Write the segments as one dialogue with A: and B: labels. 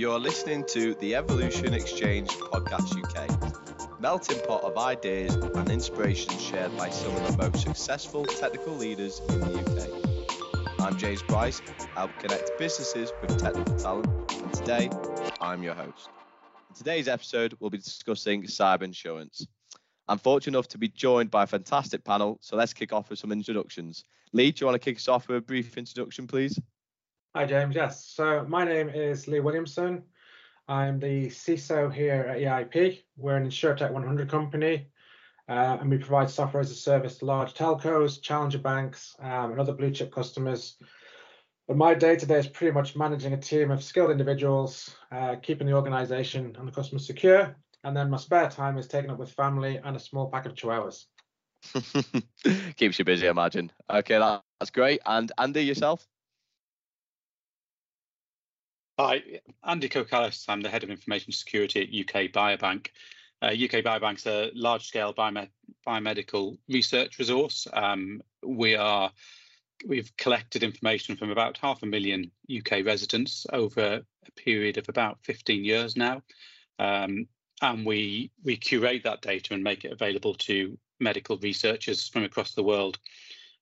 A: You're listening to the Evolution Exchange Podcast UK, melting pot of ideas and inspiration shared by some of the most successful technical leaders in the UK. I'm James Price, I help connect businesses with technical talent, and today I'm your host. In today's episode, we'll be discussing cyber insurance. I'm fortunate enough to be joined by a fantastic panel, so let's kick off with some introductions. Lee, do you want to kick us off with a brief introduction, please?
B: Hi, James. Yes. So my name is Lee Williamson. I'm the CISO here at EIP. We're an InsurTech 100 company, uh, and we provide software as a service to large telcos, challenger banks, um, and other blue chip customers. But my day to day is pretty much managing a team of skilled individuals, uh, keeping the organization and the customer secure. And then my spare time is taken up with family and a small pack of chihuahuas.
A: Keeps you busy, I imagine. Okay, that, that's great. And Andy, yourself?
C: Hi, Andy Cocallis. I'm the head of information security at UK Biobank. Uh, UK Biobank's a large-scale biomed- biomedical research resource. Um, we are we've collected information from about half a million UK residents over a period of about 15 years now, um, and we we curate that data and make it available to medical researchers from across the world.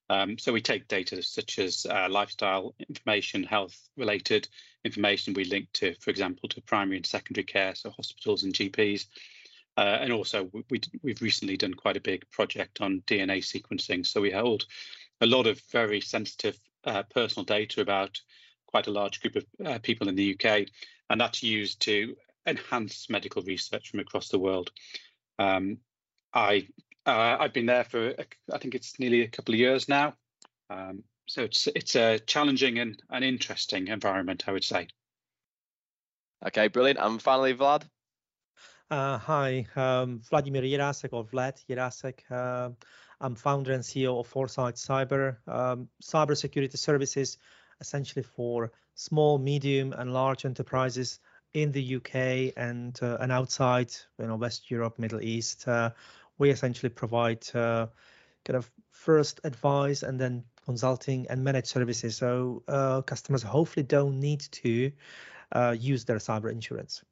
C: Um, so we take data such as uh, lifestyle information, health related information we link to, for example, to primary and secondary care, so hospitals and GPs. Uh, and also we, we've recently done quite a big project on DNA sequencing. So we hold a lot of very sensitive uh, personal data about quite a large group of uh, people in the UK, and that's used to enhance medical research from across the world. Um, I uh, I've been there for I think it's nearly a couple of years now. Um, so it's it's a challenging and an interesting environment, I would say.
A: Okay, brilliant. And finally, Vlad.
D: Uh, hi, um, Vladimir Jirasek or Vlad Jirasek. Uh, I'm founder and CEO of Foresight Cyber, um, cybersecurity services, essentially for small, medium, and large enterprises in the UK and uh, and outside, you know, West Europe, Middle East. Uh, we essentially provide uh, kind of first advice and then consulting and managed services. So uh, customers hopefully don't need to uh, use their cyber insurance.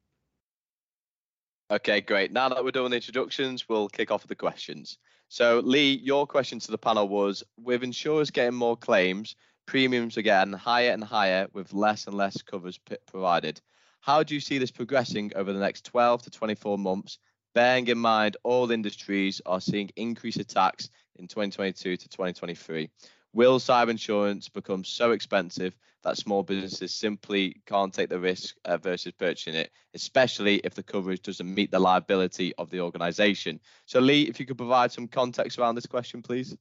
A: Okay, great. Now that we're done with introductions, we'll kick off with the questions. So, Lee, your question to the panel was with insurers getting more claims, premiums are getting higher and higher with less and less covers provided. How do you see this progressing over the next 12 to 24 months bearing in mind all industries are seeing increased attacks in 2022 to 2023. Will cyber insurance become so expensive that small businesses simply can't take the risk uh, versus purchasing it, especially if the coverage doesn't meet the liability of the organization? So, Lee, if you could provide some context around this question, please.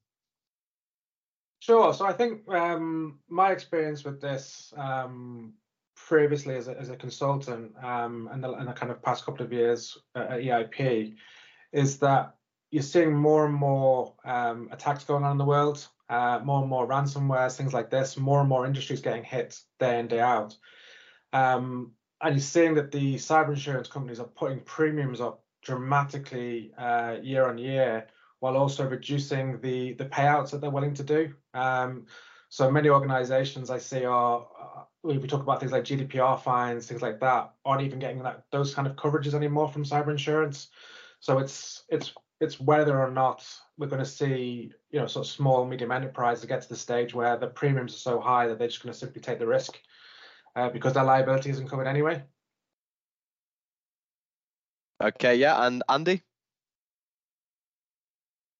B: Sure. So I think um, my experience with this um, previously as a, as a consultant um, and, the, the kind of past couple of years at EIP is that you're seeing more and more um, attacks going on in the world, uh, more and more ransomware, things like this, more and more industries getting hit day in, day out. Um, and you're seeing that the cyber insurance companies are putting premiums up dramatically uh, year on year while also reducing the, the payouts that they're willing to do. Um, so many organizations I see are we talk about things like GDPR fines, things like that, aren't even getting that those kind of coverages anymore from cyber insurance. So it's it's it's whether or not we're going to see you know sort of small medium enterprises get to the stage where the premiums are so high that they're just going to simply take the risk uh, because their liability isn't covered anyway.
A: Okay, yeah, and Andy.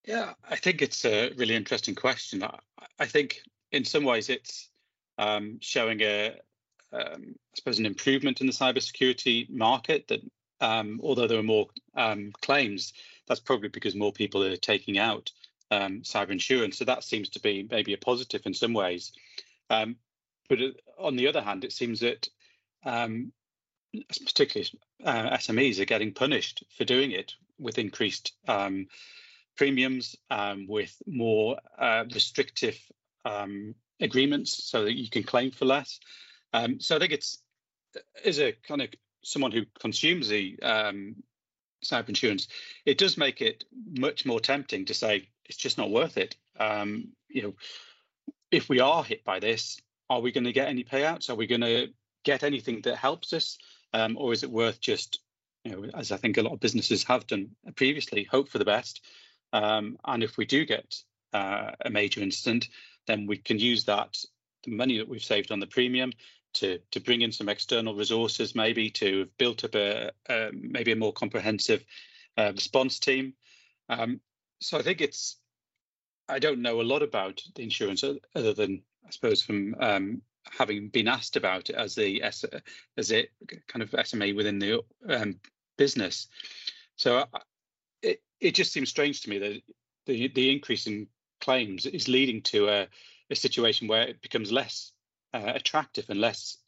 C: Yeah, I think it's a really interesting question. I, I think in some ways it's um, showing a, um, I suppose, an improvement in the cybersecurity market. That um, although there are more um, claims, that's probably because more people are taking out um, cyber insurance. So that seems to be maybe a positive in some ways. Um, but uh, on the other hand, it seems that particularly uh, SMEs are getting punished for doing it with increased premiums, with more uh, restrictive um, agreements so that you can claim for less. Um, so I think it's as a kind of someone who consumes the cyber insurance, it does make it much more tempting to say it's just not worth it. Um, you know, if we are hit by this, are we going to get any payouts? Are we going to get anything that helps us? um, or is it worth just, you know, as I think a lot of businesses have done previously, hope for the best, um, and if we do get uh, a major incident, then we can use that the money that we've saved on the premium to to bring in some external resources, maybe to have built up a, a maybe a more comprehensive uh, response team. Um, so I think it's I don't know a lot about the insurance other than I suppose from um, having been asked about it as the as a kind of SMA within the um, business. So uh, it it just seems strange to me that the the increase in claims is leading to a, a situation where it becomes less uh, attractive and less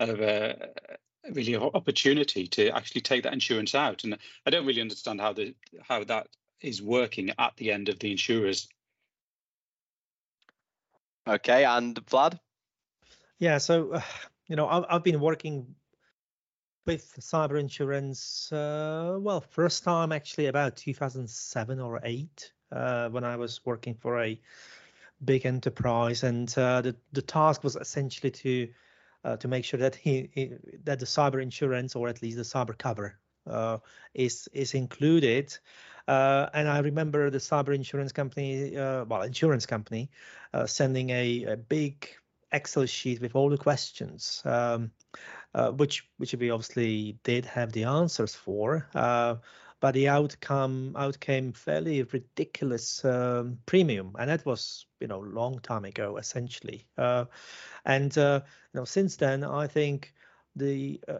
C: of a really opportunity to actually take that insurance out. And I don't really understand how the how that is working at the end of the insurers.
A: Okay, and Vlad.
D: Yeah, so uh, you know I've, I've been working with cyber insurance. Uh, well, first time actually about 2007 or eight uh, when I was working for a big enterprise, and uh, the the task was essentially to uh, to make sure that he, he, that the cyber insurance or at least the cyber cover uh, is is included. Uh, and I remember the cyber insurance company, uh, well, insurance company, uh, sending a, a, big Excel sheet with all the questions, um, which which we obviously did have the answers for but the outcome outcame fairly ridiculous um, premium, and that was you know long time ago essentially. Uh, and uh, you know since then, I think the, uh,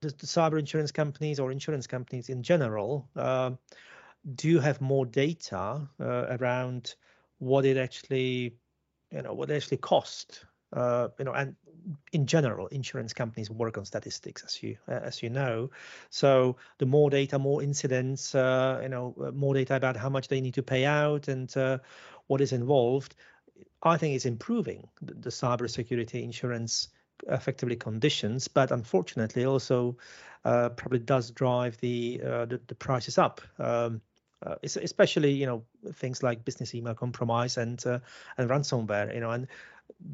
D: the, the cyber insurance companies or insurance companies in general um, do have more data uh, around what it actually you know what it actually cost uh, you know, and in general, insurance companies work on statistics, as you as you know. So the more data, more incidents, uh, you know, uh, more data about how much they need to pay out and uh, what is involved. I think it's improving the, the cybersecurity insurance effectively conditions, but unfortunately also uh, probably does drive the, uh, the, the prices up. Um, uh, especially you know things like business email compromise and uh, and ransomware you know and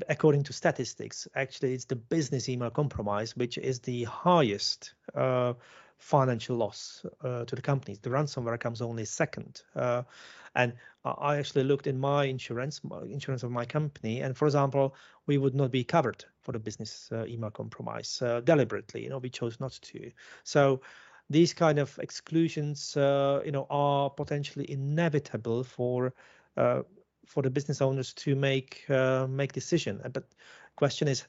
D: according to statistics, actually, it's the business email compromise which is the highest uh, financial loss uh, to the companies. The ransomware comes only second. Uh, and I actually looked in my insurance, my insurance of my company, and for example, we would not be covered for the business uh, email compromise uh, deliberately. You know, we chose not to. So these kind of exclusions, uh, you know, are potentially inevitable for for the business owners to make uh, make decision. But question is,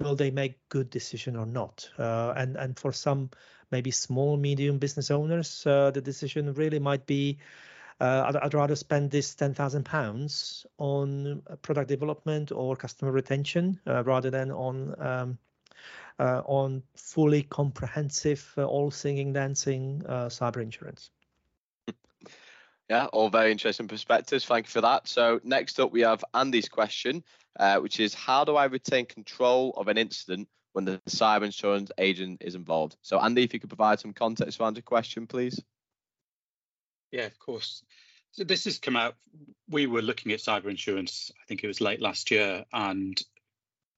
D: will they make good decision or not? Uh, and and for some maybe small medium business owners, uh, the decision really might be. Uh, I'd, I'd, rather spend this ten thousand pounds on product development or customer retention uh, rather than on um, uh, on fully comprehensive, all singing, dancing cyber insurance.
A: Yeah, all very interesting perspectives. Thank you for that. So next up, we have Andy's question, uh, which is how do I retain control of an incident when the cyber insurance agent is involved? So Andy, if you could provide some context around the question, please.
C: Yeah, of course. So this has come out. We were looking at cyber insurance. I think it was late last year, and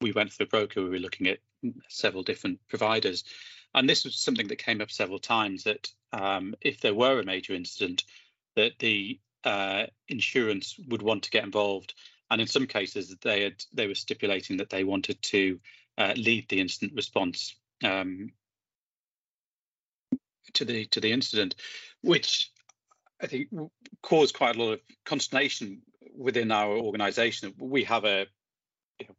C: we went through a broker. We were looking at several different providers, and this was something that came up several times. That um, if there were a major incident, that the uh, insurance would want to get involved, and in some cases they had they were stipulating that they wanted to uh, lead the incident response um, to the to the incident, which I think caused quite a lot of consternation within our organisation. We have a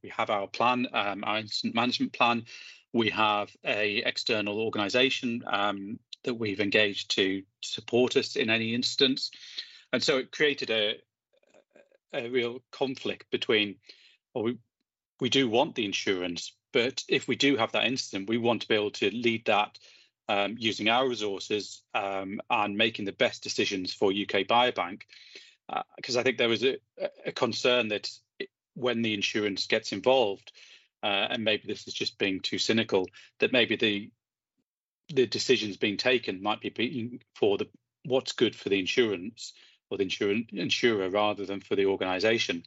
C: we have our plan, um, our incident management plan. We have a external organisation um, that we've engaged to support us in any instance. And so it created a, a real conflict between, well, we, we do want the insurance, but if we do have that incident, we want to be able to lead that um, using our resources um, and making the best decisions for UK Biobank. Because uh, I think there was a, a concern that when the insurance gets involved, uh, and maybe this is just being too cynical, that maybe the the decisions being taken might be for the what's good for the insurance or the insurer rather than for the organisation.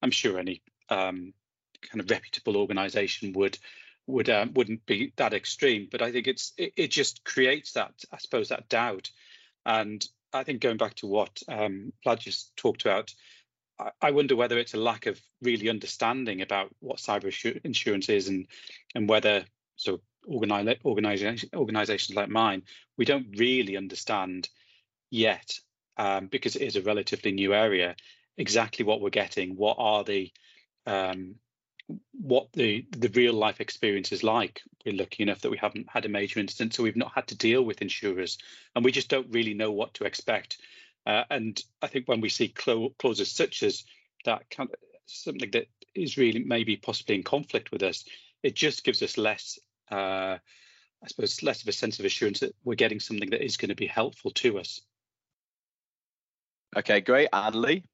C: I'm sure any um, kind of reputable organisation would would um, wouldn't be that extreme. But I think it's it, it, just creates that I suppose that doubt, and I think going back to what um, Vlad just talked about, I, I wonder whether it's a lack of really understanding about what cyber insurance is and and whether so organization, organizations like mine, we don't really understand yet um, because it is a relatively new area exactly what we're getting what are the um, what the the real life experience is like. We're lucky enough that we haven't had a major incident so we've not had to deal with insurers and we just don't really know what to expect. Uh, and i think when we see clauses such as that kind of something that is really maybe possibly in conflict with us it just gives us less uh, i suppose less of a sense of assurance that we're getting something that is going to be helpful to us.
A: Okay great. And lee?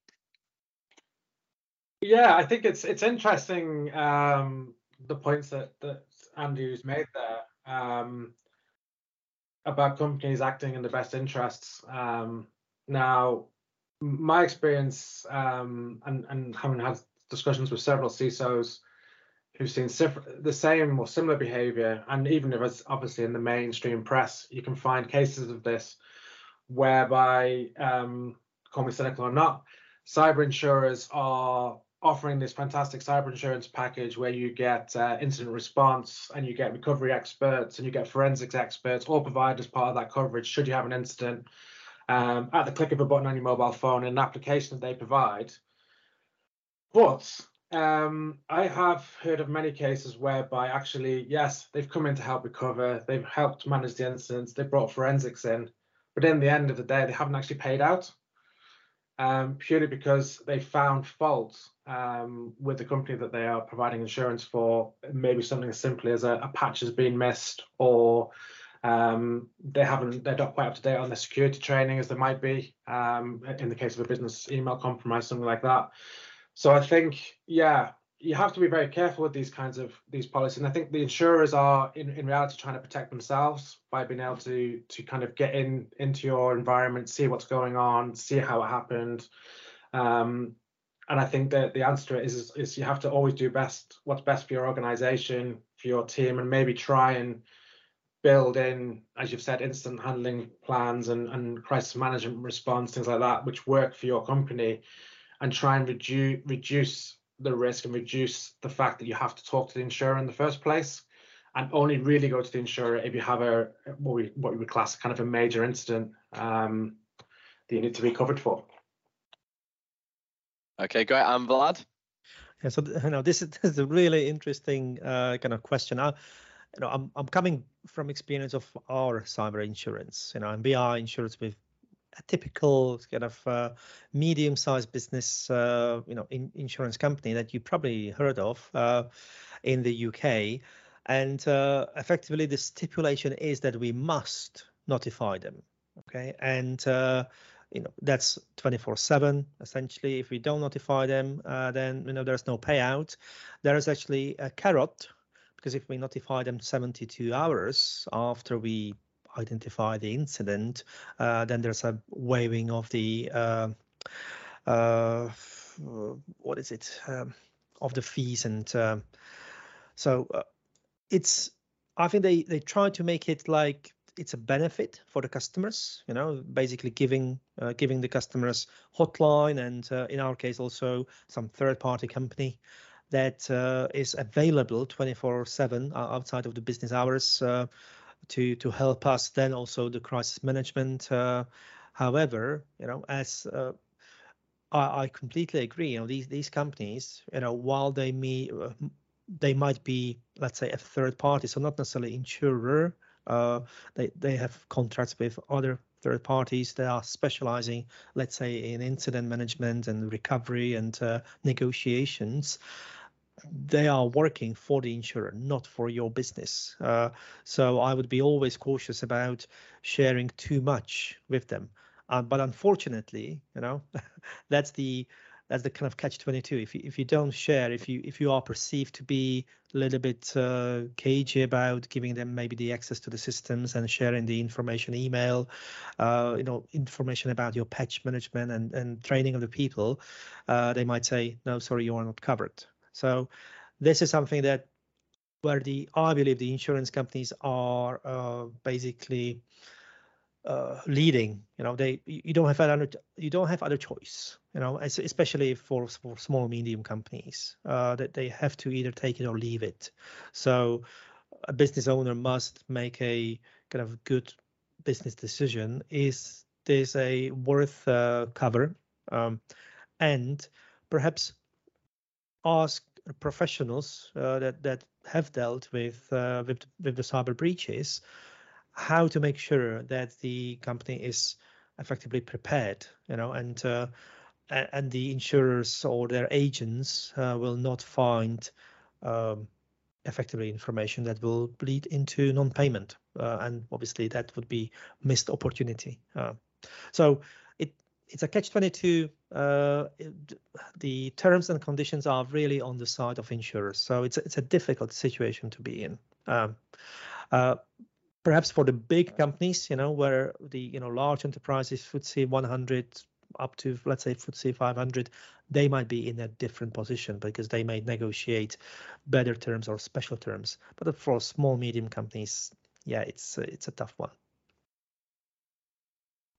B: Yeah, I think it's it's interesting um, the points that that Andrew's made there um, about companies acting in the best interests. Um, now, my experience um, and and having had discussions with several CISOs who've seen the same or similar behavior, and even if it's obviously in the mainstream press, you can find cases of this whereby, um, call me cynical or not, cyber insurers are offering this fantastic cyber insurance package where you get uh, incident response and you get recovery experts and you get forensics experts all provided as part of that coverage should you have an incident um, at the click of a button on your mobile phone in an application that they provide. But um, I have heard of many cases whereby actually, yes, they've come in to help recover, they've helped manage the incidents, they brought forensics in, but in the end of the day, they haven't actually paid out um, purely because they found fault um, with the company that they are providing insurance for. Maybe something as simply as a, a patch has been missed, or um, they haven't, they're not quite up to date on their security training as they might be um, in the case of a business email compromise, something like that. So I think, yeah, you have to be very careful with these kinds of these policies. And I think the insurers are in, in reality trying to protect themselves by being able to to kind of get in into your environment, see what's going on, see how it happened. Um, and I think that the answer it is, is you have to always do best what's best for your organization, for your team, and maybe try and build in, as you've said, instant handling plans and, and crisis management response, things like that, which work for your company, and try and reduce reduce the risk and reduce the fact that you have to talk to the insurer in the first place and only really go to the insurer if you have a what we what we would class kind of a major incident um, that you need to be covered for.
A: Okay, great. I'm Vlad.
D: Yeah, so you know this is, this is a really interesting uh, kind of question. I, you know, I'm I'm coming from experience of our cyber insurance. You know, and we are insurance with a typical kind of uh, medium-sized business, uh, you know, in, insurance company that you probably heard of uh, in the UK, and uh, effectively the stipulation is that we must notify them. Okay, and uh, you know that's 24/7 essentially. If we don't notify them, uh, then you know there's no payout. There is actually a carrot because if we notify them 72 hours after we identify the incident, uh, then there's a waiving of the uh, uh, what is it um, of the fees and um, so uh, it's I think they they try to make it like it's a benefit for the customers you know basically giving uh, giving the customers hotline and uh, in our case also some third party company that uh, is available 24 7 outside of the business hours uh, to to help us then also the crisis management. Uh, however, you know, as uh, I, I, completely agree, you know, these these companies, you know, while they may uh, they might be, let's say, a third party, so not necessarily insurer. Uh, they they have contracts with other third parties that are specializing, let's say, in incident management and recovery and uh, negotiations they are working for the insurer, not for your business. Uh, so I would be always cautious about sharing too much with them. Uh, but unfortunately, you know, that's the that's the kind of catch 22 if you, if you don't share if you if you are perceived to be a little bit uh, cagey about giving them maybe the access to the systems and sharing the information email uh, you know information about your patch management and and training of the people uh, they might say no sorry you are not covered so this is something that where the I believe the insurance companies are uh, basically uh, leading. You know, they you don't have other you don't have other choice. You know, especially for for small medium companies uh, that they have to either take it or leave it. So a business owner must make a kind of good business decision. Is this a worth uh, cover? Um, and perhaps ask professionals uh, that that have dealt with uh, with with the cyber breaches how to make sure that the company is effectively prepared you know and uh, and the insurers or their agents uh, will not find um, effectively information that will lead into non-payment. Uh, and obviously that would be missed opportunity. Uh, so it's a catch 22 uh, the terms and conditions are really on the side of insurers so it's it's a difficult situation to be in. Um, uh, perhaps for the big companies you know where the you know large enterprises FTSE 100 up to let's say FTSE 500 they might be in a different position because they may negotiate better terms or special terms. But for small medium companies yeah it's it's a tough one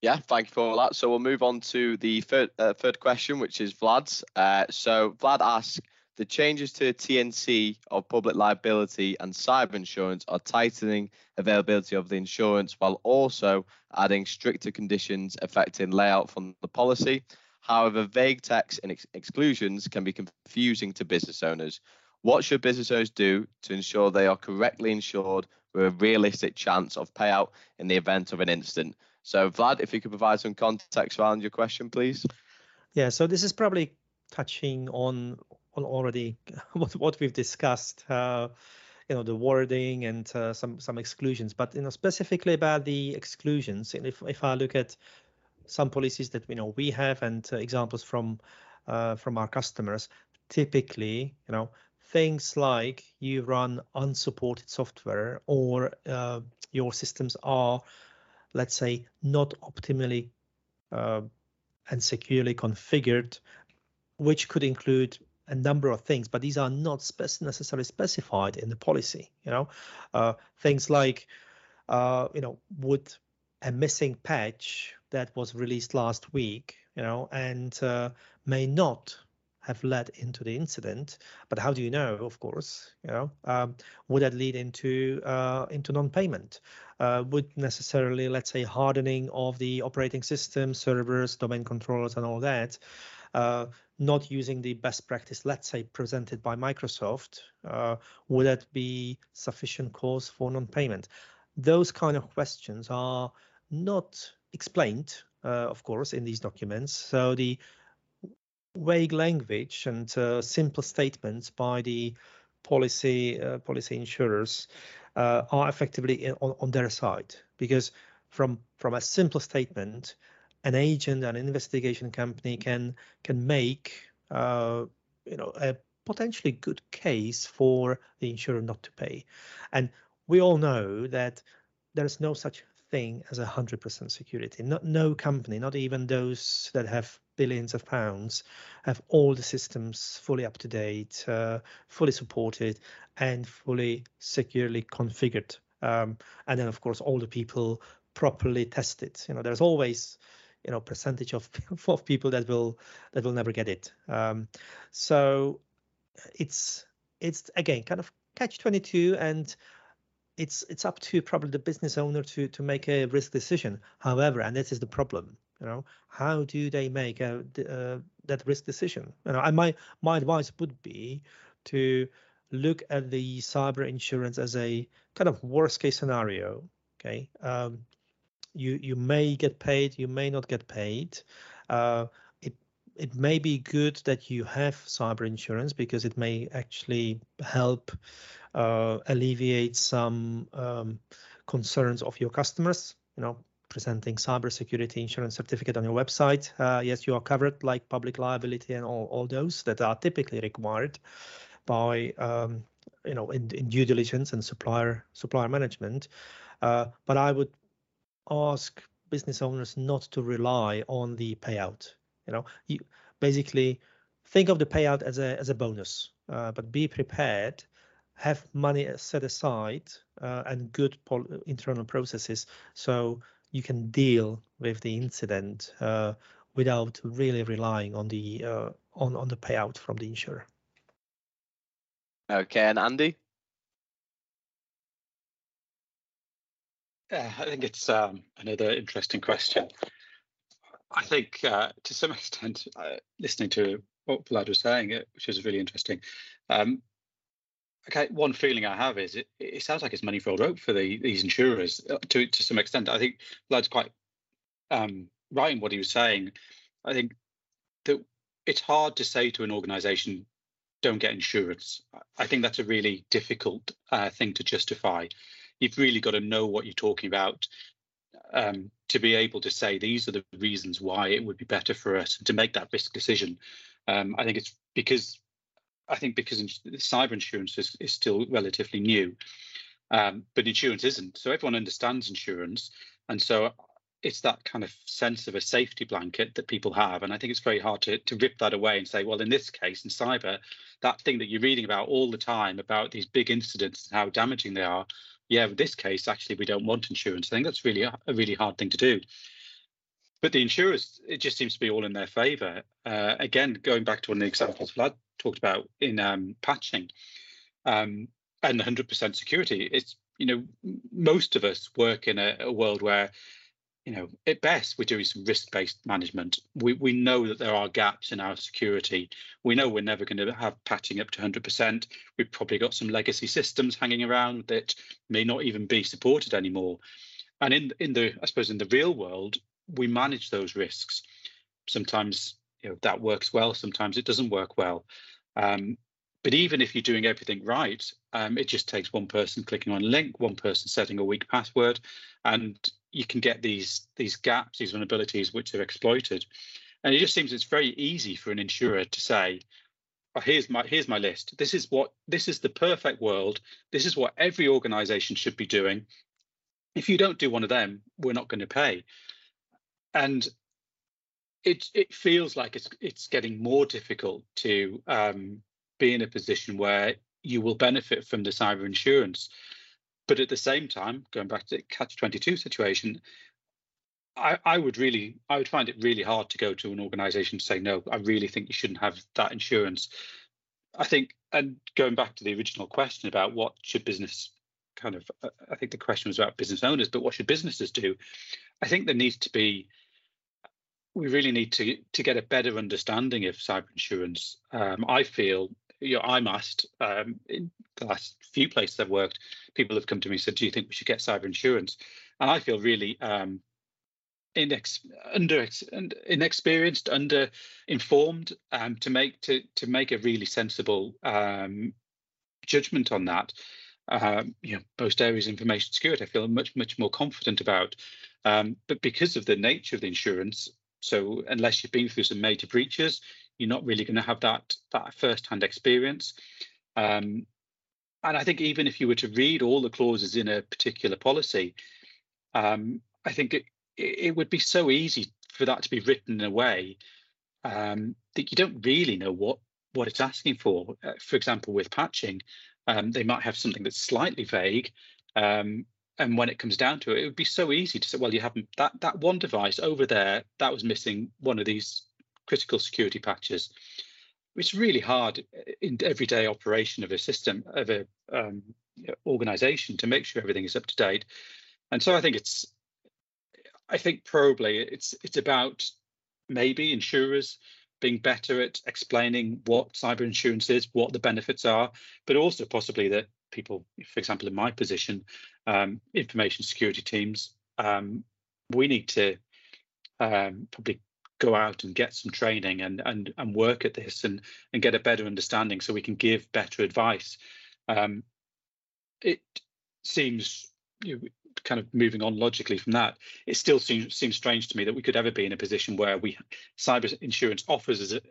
A: yeah, thank you for all that. So we'll move on to the third, uh, third question, which is Vlad's. Uh, so Vlad asks, the changes to TNC of public liability and cyber insurance are tightening availability of the insurance while also adding stricter conditions affecting layout from the policy. However, vague text and ex- exclusions can be confusing to business owners. What should business owners do to ensure they are correctly insured with a realistic chance of payout in the event of an incident? So, Vlad, if you could provide some context around your question, please.
D: Yeah, so this is probably touching on on already what what we've discussed. Uh, you know the wording and uh, some some exclusions, but you know specifically about the exclusions. And if if I look at some policies that you know we have and uh, examples from uh, from our customers, typically you know things like you run unsupported software or uh, your systems are let's say, not optimally uh, and securely configured, which could include a number of things, but these are not spec- necessarily specified in the policy. You know, uh, things like, uh, you know, would a missing patch that was released last week, you know, and uh, may not have led into the incident. But how do you know? Of course, you know, um, would that lead into uh, into non-payment? Uh, would necessarily, let's say, hardening of the operating system, servers, domain controllers, and all that, uh, not using the best practice, let's say, presented by Microsoft, uh, would that be sufficient cause for non-payment? Those kind of questions are not explained, uh, of course, in these documents. So the vague language and uh, simple statements by the policy uh, policy insurers uh, are effectively in, on, on their side because from from a simple statement an agent an investigation company can can make uh, you know a potentially good case for the insurer not to pay and we all know that there's no such thing as a 100% security. Not, no company, not even those that have billions of pounds, have all the systems fully up to date, uh, fully supported, and fully securely configured. Um, and then, of course, all the people properly tested. You know, there's always you know percentage of of people that will that will never get it. Um, so it's it's again kind of catch 22 and it's it's up to probably the business owner to to make a risk decision. However, and this is the problem, you know, how do they make a, uh, that risk decision? You know, and my my advice would be to look at the cyber insurance as a kind of worst case scenario. Okay, um, you you may get paid, you may not get paid. Uh, it it may be good that you have cyber insurance because it may actually help uh, alleviate some um, concerns of your customers. You know, presenting cybersecurity insurance certificate on your website. Uh, yes, you are covered like public liability and all, all those that are typically required by um, you know in, in, due diligence and supplier supplier management. Uh, but I would ask business owners not to rely on the payout. You know, you basically think of the payout as a as a bonus, uh, but be prepared have money set aside uh, and good internal processes so you can deal with the incident uh, without really relying on the uh, on on the payout from the insurer.
A: Okay, and Andy.
C: Yeah, I think it's um, another interesting question. I think uh, to some extent, uh, listening to what Vlad was saying, which is really interesting. Um, okay, one feeling I have is it, it sounds like it's money for old rope for the, these insurers uh, to to some extent. I think Vlad's quite um, right in what he was saying. I think that it's hard to say to an organisation, "Don't get insurance." I think that's a really difficult uh, thing to justify. You've really got to know what you're talking about um, to be able to say these are the reasons why it would be better for us to make that risk decision. Um, I think it's because I think because cyber insurance is, is still relatively new, um, but insurance isn't. So everyone understands insurance, and so it's that kind of sense of a safety blanket that people have. And I think it's very hard to, to rip that away and say, well, in this case, in cyber, that thing that you're reading about all the time about these big incidents and how damaging they are, yeah, in this case, actually, we don't want insurance. I think that's really a, a really hard thing to do. But the insurers, it just seems to be all in their favour. Uh, again, going back to one of the examples Vlad talked about in um, patching um, and 100% security, it's you know most of us work in a, a world where you know, at best, we're doing some risk-based management. We we know that there are gaps in our security. We know we're never going to have patching up to 100%. We've probably got some legacy systems hanging around that may not even be supported anymore. And in in the I suppose in the real world, we manage those risks. Sometimes you know that works well. Sometimes it doesn't work well. Um, but even if you're doing everything right, um, it just takes one person clicking on a link, one person setting a weak password, and you can get these these gaps, these vulnerabilities which are exploited. And it just seems it's very easy for an insurer to say, oh, here's my here's my list. This is what this is the perfect world. This is what every organization should be doing. If you don't do one of them, we're not going to pay. And it it feels like it's it's getting more difficult to um, be in a position where you will benefit from the cyber insurance. But at the same time, going back to the catch 22 situation, I, I would really, I would find it really hard to go to an organization to say, no, I really think you shouldn't have that insurance. I think, and going back to the original question about what should business kind of, I think the question was about business owners, but what should businesses do? I think there needs to be we really need to to get a better understanding of cyber insurance. Um, I feel you know, I'm asked um, in the last few places I've worked, people have come to me and said, "Do you think we should get cyber insurance?" And I feel really um, inex- under inexperienced, under informed um, to make to to make a really sensible um, judgment on that. Um, you know, most areas of information security, I feel much much more confident about. Um, but because of the nature of the insurance, so unless you've been through some major breaches, you're not really going to have that that first-hand experience. Um, and I think even if you were to read all the clauses in a particular policy, um, I think it, it would be so easy for that to be written in a way um, that you don't really know what what it's asking for. Uh, for example, with patching, um, they might have something that's slightly vague, um, and when it comes down to it, it would be so easy to say, well, you haven't that that one device over there that was missing one of these critical security patches. It's really hard in everyday operation of a system of a um, organization to make sure everything is up to date. And so I think it's, I think probably it's it's about maybe insurers being better at explaining what cyber insurance is, what the benefits are, but also possibly that people, for example, in my position, um, information security teams, um, we need to um, probably go out and get some training and and and work at this and and get a better understanding so we can give better advice. Um, it seems you know, kind of moving on logically from that it still seems seems strange to me that we could ever be in a position where we cyber insurance offers as a,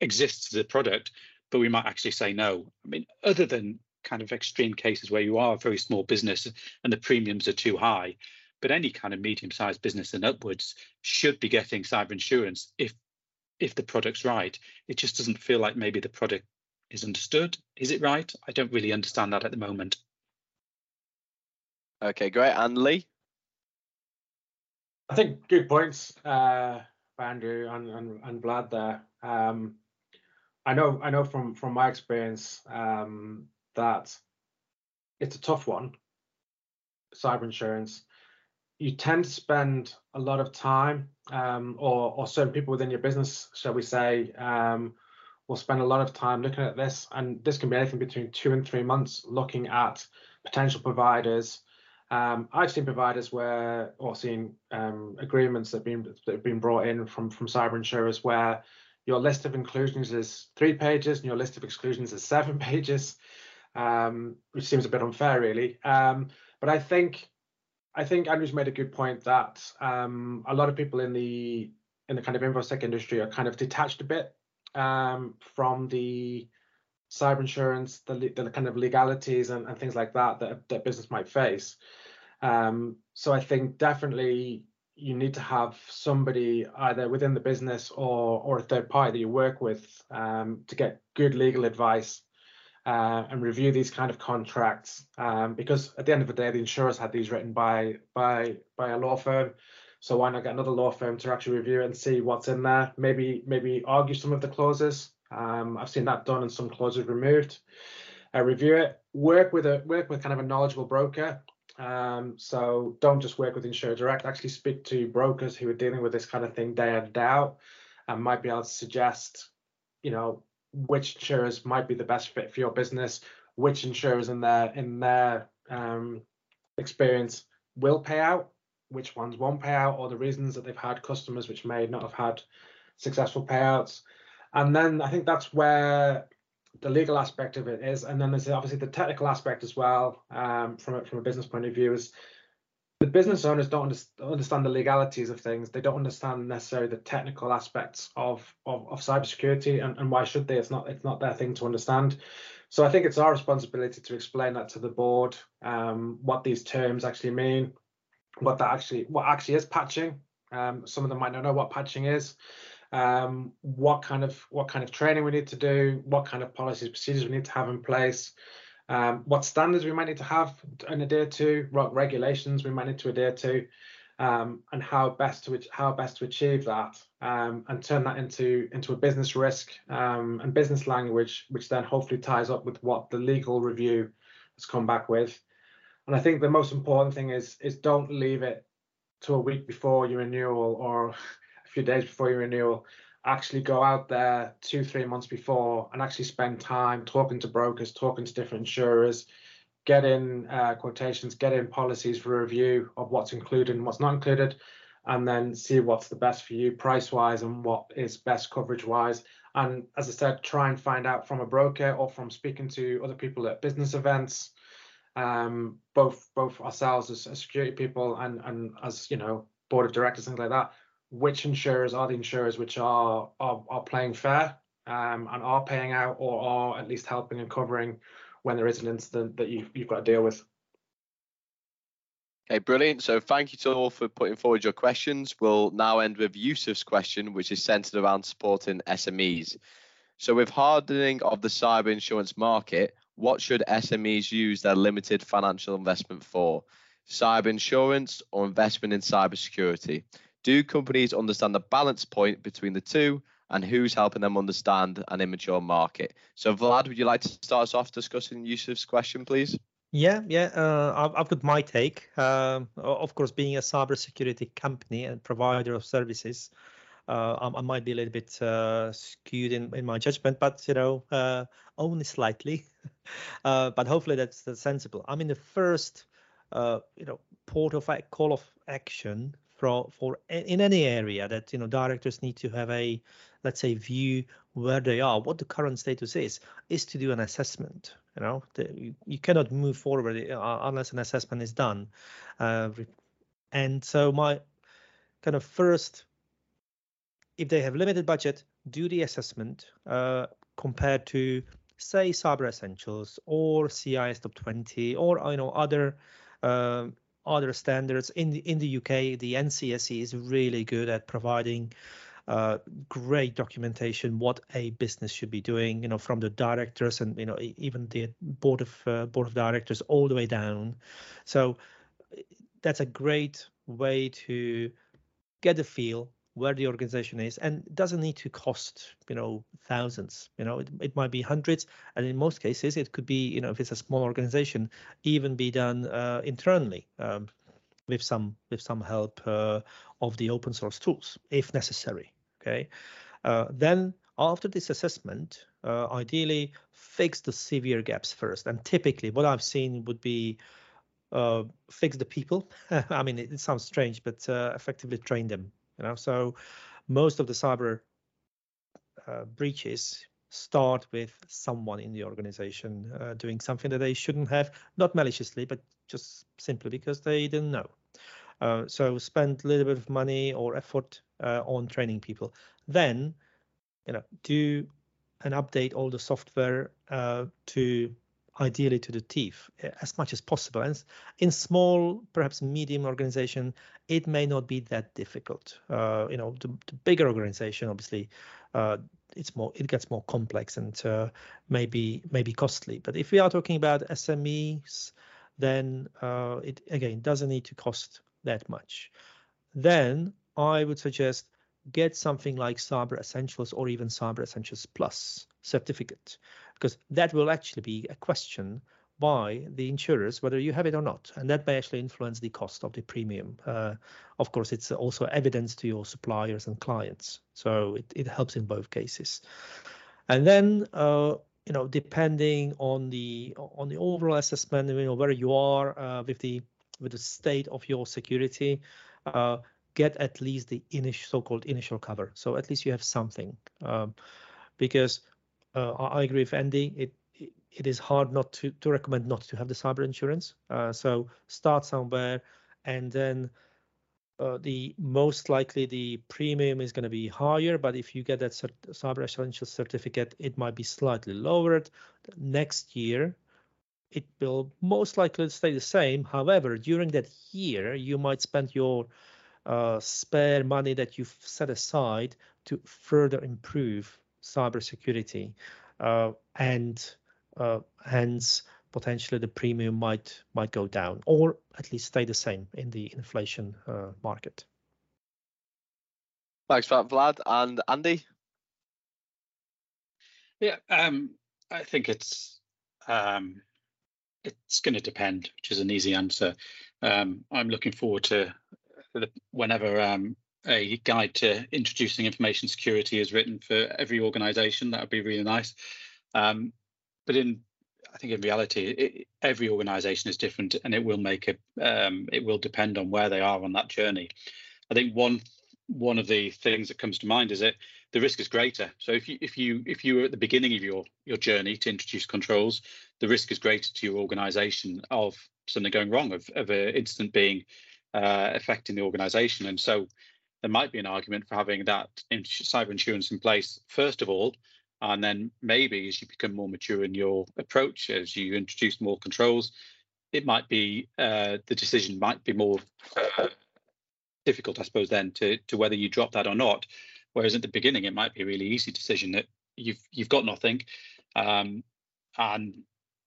C: exists as a product but we might actually say no. I mean other than kind of extreme cases where you are a very small business and the premiums are too high but any kind of medium-sized business and upwards should be getting cyber insurance if if the product's right. It just doesn't feel like maybe the product is understood. Is it right? I don't really understand that at the moment.
A: Okay, great. And Lee?
B: I think good points uh, by Andrew and, and, and Vlad there. Um, I know I know from from my experience um, that it's a tough one. Cyber insurance. You tend to spend a lot of time, um, or or certain people within your business, shall we say, um, will spend a lot of time looking at this, and this can be anything between two and three months looking at potential providers. Um, I've seen providers where, or seen um, agreements that have been that have been brought in from from cyber insurers where your list of inclusions is three pages and your list of exclusions is seven pages, um, which seems a bit unfair, really. Um, but I think I think Andrew's made a good point that um, a lot of people in the in the kind of infosec industry are kind of detached a bit um, from the cyber insurance, the, the kind of legalities and, and things like that that, that business might face. Um, so I think definitely you need to have somebody either within the business or or a third party that you work with um, to get good legal advice uh, and review these kind of contracts um, because at the end of the day the insurers had these written by by by a law firm. So why not get another law firm to actually review and see what's in there? Maybe maybe argue some of the clauses. Um, i've seen that done and some clauses removed. Uh, review it. Work with a work with kind of a knowledgeable broker. Um, so don't just work with Insure Direct, actually speak to brokers who are dealing with this kind of thing day in, day out and might be able to suggest, you know, which insurers might be the best fit for your business, which insurers in their in their um, experience will pay out, which ones won't pay out, or the reasons that they've had customers which may not have had successful payouts. And then I think that's where the legal aspect of it is, and then there's obviously the technical aspect as well. Um, from a, from a business point of view, is the business owners don't understand the legalities of things. They don't understand necessarily the technical aspects of of, of cybersecurity, and, and why should they? It's not it's not their thing to understand. So I think it's our responsibility to explain that to the board, um, what these terms actually mean, what that actually what actually is patching. Um, some of them might not know what patching is um, what kind of what kind of training we need to do, what kind of policies, procedures we need to have in place, um, what standards we might need to have and adhere to, what regulations we might need to adhere to, um, and how best to how best to achieve that, um, and turn that into into a business risk um, and business language, which then hopefully ties up with what the legal review has come back with. And I think the most important thing is is don't leave it to a week before your renewal or a few days before your renewal, actually go out there two, three months before and actually spend time talking to brokers, talking to different insurers, get in uh, quotations, get in policies for review of what's included and what's not included, and then see what's the best for you price wise and what is best coverage wise. And as I said, try and find out from a broker or from speaking to other people at business events, um, both both ourselves as, as security people and and as you know board of directors things like that which insurers are the insurers which are are, are playing fair um, and are paying out or are at least helping and covering when there is an incident that you've, you've got to deal with.
A: Okay, brilliant. So thank you to all for putting forward your questions. We'll now end with Yusuf's question, which is centered around supporting SMEs. So with hardening of the cyber insurance market, what should SMEs use their limited financial investment for? Cyber insurance or investment in cybersecurity? Do companies understand the balance point between the two and who's helping them understand an immature market? So, Vlad, would you like to start us off discussing Yusuf's question, please?
D: Yeah, yeah, uh, I've, got my take. Um, of course, being a cybersecurity company and provider of services, uh, I, I, might be a little bit uh, skewed in, in my judgment, but you know, uh, only slightly. Uh, but hopefully that's, that's sensible. I mean, the first, uh, you know, port of call of action for for in any area that you know directors need to have a let's say view where they are what the current status is is to do an assessment you know? The, you, cannot move forward uh, unless an assessment is done. Uh, and so my kind of first if they have limited budget do the assessment uh, compared to say cyber essentials or cis top 20 or you know other uh, other standards. In the in the UK the NCSC is really good at providing uh, great documentation what a business should be doing you know from the directors and you know even the board of uh, board of directors all the way down. So that's a great way to get a feel where the organization is and doesn't need to cost you know thousands. You know it, it might be hundreds and in most cases it could be you know if it's a small organization even be done uh, internally um, with some with some help uh, of the open source tools if necessary okay? Uh, then after this assessment uh, ideally fix the severe gaps first and typically what i've seen would be uh, fix the people. I mean it, it sounds strange but uh, effectively train them you know so most of the cyber uh, breaches start with someone in the organization uh, doing something that they shouldn't have, not maliciously, but just simply because they didn't know. Uh, so spend a little bit of money or effort uh, on training people. Then, you know, do and update all the software uh, to ideally to the teeth eh, as much as possible. And in small, perhaps medium organization, it may not be that difficult. Uh, you know, the, the, bigger organization, obviously, uh, it's more, it gets more complex and uh, maybe maybe costly. But if we are talking about SMEs, then uh, it again doesn't need to cost that much. Then I would suggest get something like Cyber Essentials or even Cyber Essentials Plus certificate because that will actually be a question by the insurers whether you have it or not and that may actually influence the cost of the premium. Uh, of course it's also evidence to your suppliers and clients so it, it helps in both cases. And then uh, you know depending on the on the overall assessment you know where you are uh, with the with the state of your security uh, get at least the initial so-called initial cover. So at least you have something um, because uh, I agree with Andy. It it is hard not to to recommend not to have the cyber insurance. Uh, so start somewhere, and then uh, the most likely the premium is going to be higher. But if you get that cert- cyber essential certificate, it might be slightly lowered. Next year, it will most likely stay the same. However, during that year, you might spend your uh, spare money that you've set aside to further improve cybersecurity, uh, and uh, hence potentially the premium might might go down or at least stay the same in the inflation uh, market.
A: Thanks for that, Vlad and Andy.
C: Yeah, um, I think it's um, it's going to depend, which is an easy answer. Um, I'm looking forward to whenever um, a guide to introducing information security is written for every organization. That would be really nice. Um, but in, I think in reality, it, every organization is different, and it will make a, um, it will depend on where they are on that journey. I think one one of the things that comes to mind is that the risk is greater. So if you if you if you were at the beginning of your your journey to introduce controls, the risk is greater to your organization of something going wrong, of of an incident being uh, affecting the organization, and so there might be an argument for having that cyber insurance in place first of all, and then maybe as you become more mature in your approach, as you introduce more controls, it might be uh, the decision might be more uh, difficult, I suppose, then to to whether you drop that or not. Whereas at the beginning, it might be a really easy decision that you've you've got nothing, um, and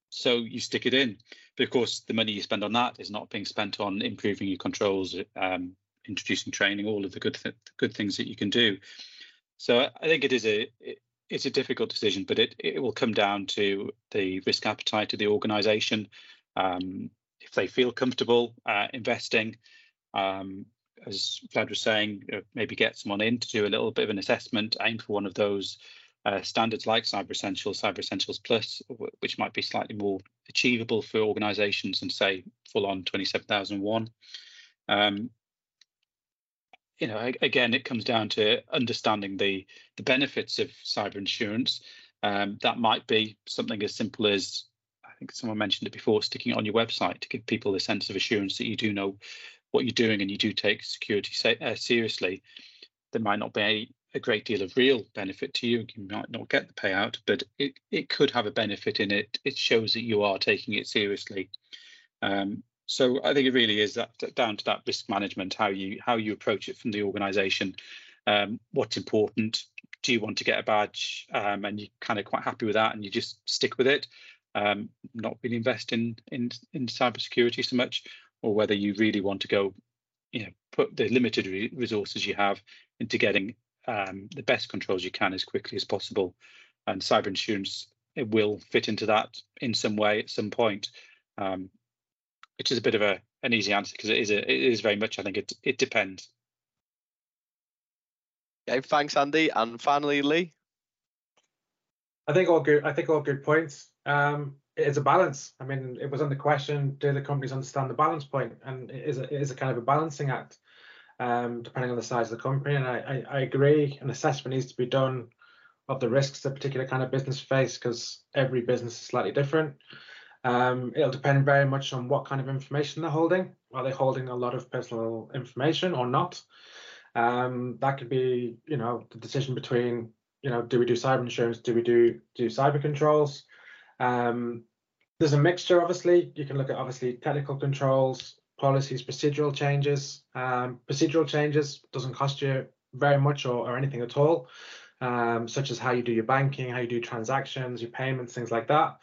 C: so you stick it in. But of course, the money you spend on that is not being spent on improving your controls, um, introducing training, all of the good th- good things that you can do. So I think it is a it, it's a difficult decision, but it it will come down to the risk appetite of the organisation. Um, if they feel comfortable uh, investing, um, as Vlad was saying, uh, maybe get someone in to do a little bit of an assessment, aim for one of those uh, standards like Cyber Essentials, Cyber Essentials Plus, which might be slightly more achievable for organisations than say full on 27001. Um, you know, again, it comes down to understanding the the benefits of cyber insurance. Um, that might be something as simple as I think someone mentioned it before, sticking it on your website to give people a sense of assurance that you do know what you're doing and you do take security uh, seriously. There might not be a, a, great deal of real benefit to you. You might not get the payout, but it, it could have a benefit in it. It shows that you are taking it seriously. Um, so I think it really is that down to that risk management, how you how you approach it from the organisation. um, what's important. Do you want to get a badge um, and you're kind of quite happy with that and you just stick with it, um, not really invest in in in cybersecurity so much, or whether you really want to go, you know, put the limited re resources you have into getting um, the best controls you can as quickly as possible, and cyber insurance it will fit into that in some way at some point, um, which is a bit of a an easy answer because it is a, it is very much I think it it depends.
A: Okay, thanks, Andy. And finally, Lee.
B: I think all good. I think all good points. Um, it's a balance. I mean, it was on the question: Do the companies understand the balance point? And it is a, it is a kind of a balancing act, um, depending on the size of the company. And I, I, I agree, an assessment needs to be done of the risks a particular kind of business face because every business is slightly different. Um, it'll depend very much on what kind of information they're holding. Are they holding a lot of personal information or not? Um, that could be, you know, the decision between, you know, do we do cyber insurance? Do we do do cyber controls? Um, there's a mixture, obviously. You can look at obviously technical controls, policies, procedural changes. Um, procedural changes doesn't cost you very much or, or anything at all, um, such as how you do your banking, how you do transactions, your payments, things like that.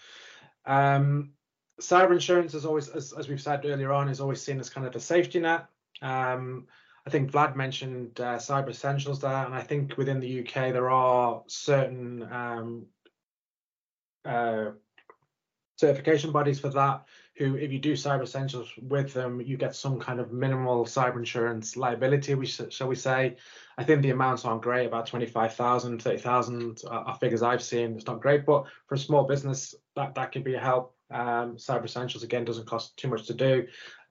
B: Um, cyber insurance is always, as, as, we've said earlier on, is always seen as kind of a safety net. Um, I think Vlad mentioned uh, Cyber Essentials there, and I think within the UK there are certain um, uh, certification bodies for that. Who, if you do Cyber Essentials with them, you get some kind of minimal cyber insurance liability, we shall we say. I think the amounts aren't great, about 25,000, 30,000 are figures I've seen. It's not great, but for a small business, that, that could be a help. Um, Cyber Essentials, again, doesn't cost too much to do.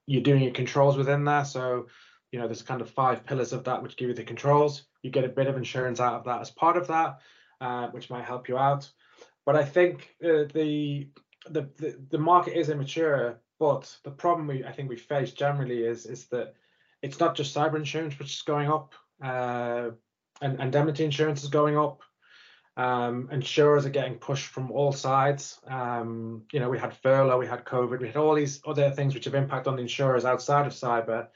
B: You're doing your controls within there, so you know there's kind of five pillars of that which give you the controls you get a bit of insurance out of that as part of that uh, which might help you out but i think uh, the, the, the the market is immature but the problem we i think we face generally is is that it's not just cyber insurance which is going up uh, and indemnity insurance is going up um, insurers are getting pushed from all sides. Um, you know, we had furlough, we had COVID, we had all these other things which have impact on the insurers outside of cyber.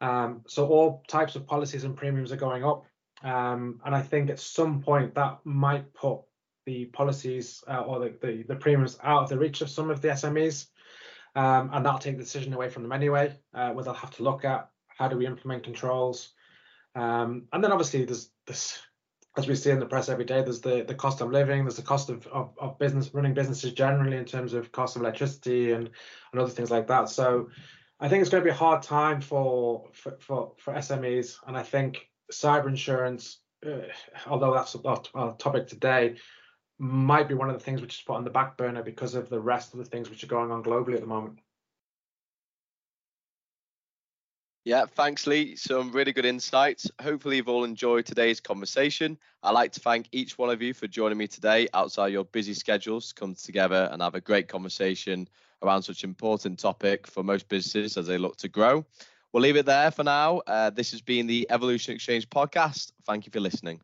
B: Um, so all types of policies and premiums are going up. Um, and I think at some point that might put the policies uh, or the, the, the, premiums out of the reach of some of the SMEs. Um, and that'll take the decision away from them anyway, uh, where they'll have to look at how do we implement controls. Um, and then obviously there's this, as we see in the press every day, there's the, the cost of living, there's the cost of, of, of business running businesses generally in terms of cost of electricity and, and other things like that. So I think it's going to be a hard time for for for, for SMEs, and I think cyber insurance, uh, although that's a, a topic today, might be one of the things which is put on the back burner because of the rest of the things which are going on globally at the moment.
A: Yeah, thanks, Lee. Some really good insights. Hopefully, you've all enjoyed today's conversation. I'd like to thank each one of you for joining me today outside your busy schedules to come together and have a great conversation around such an important topic for most businesses as they look to grow. We'll leave it there for now. Uh, this has been the Evolution Exchange podcast. Thank you for listening.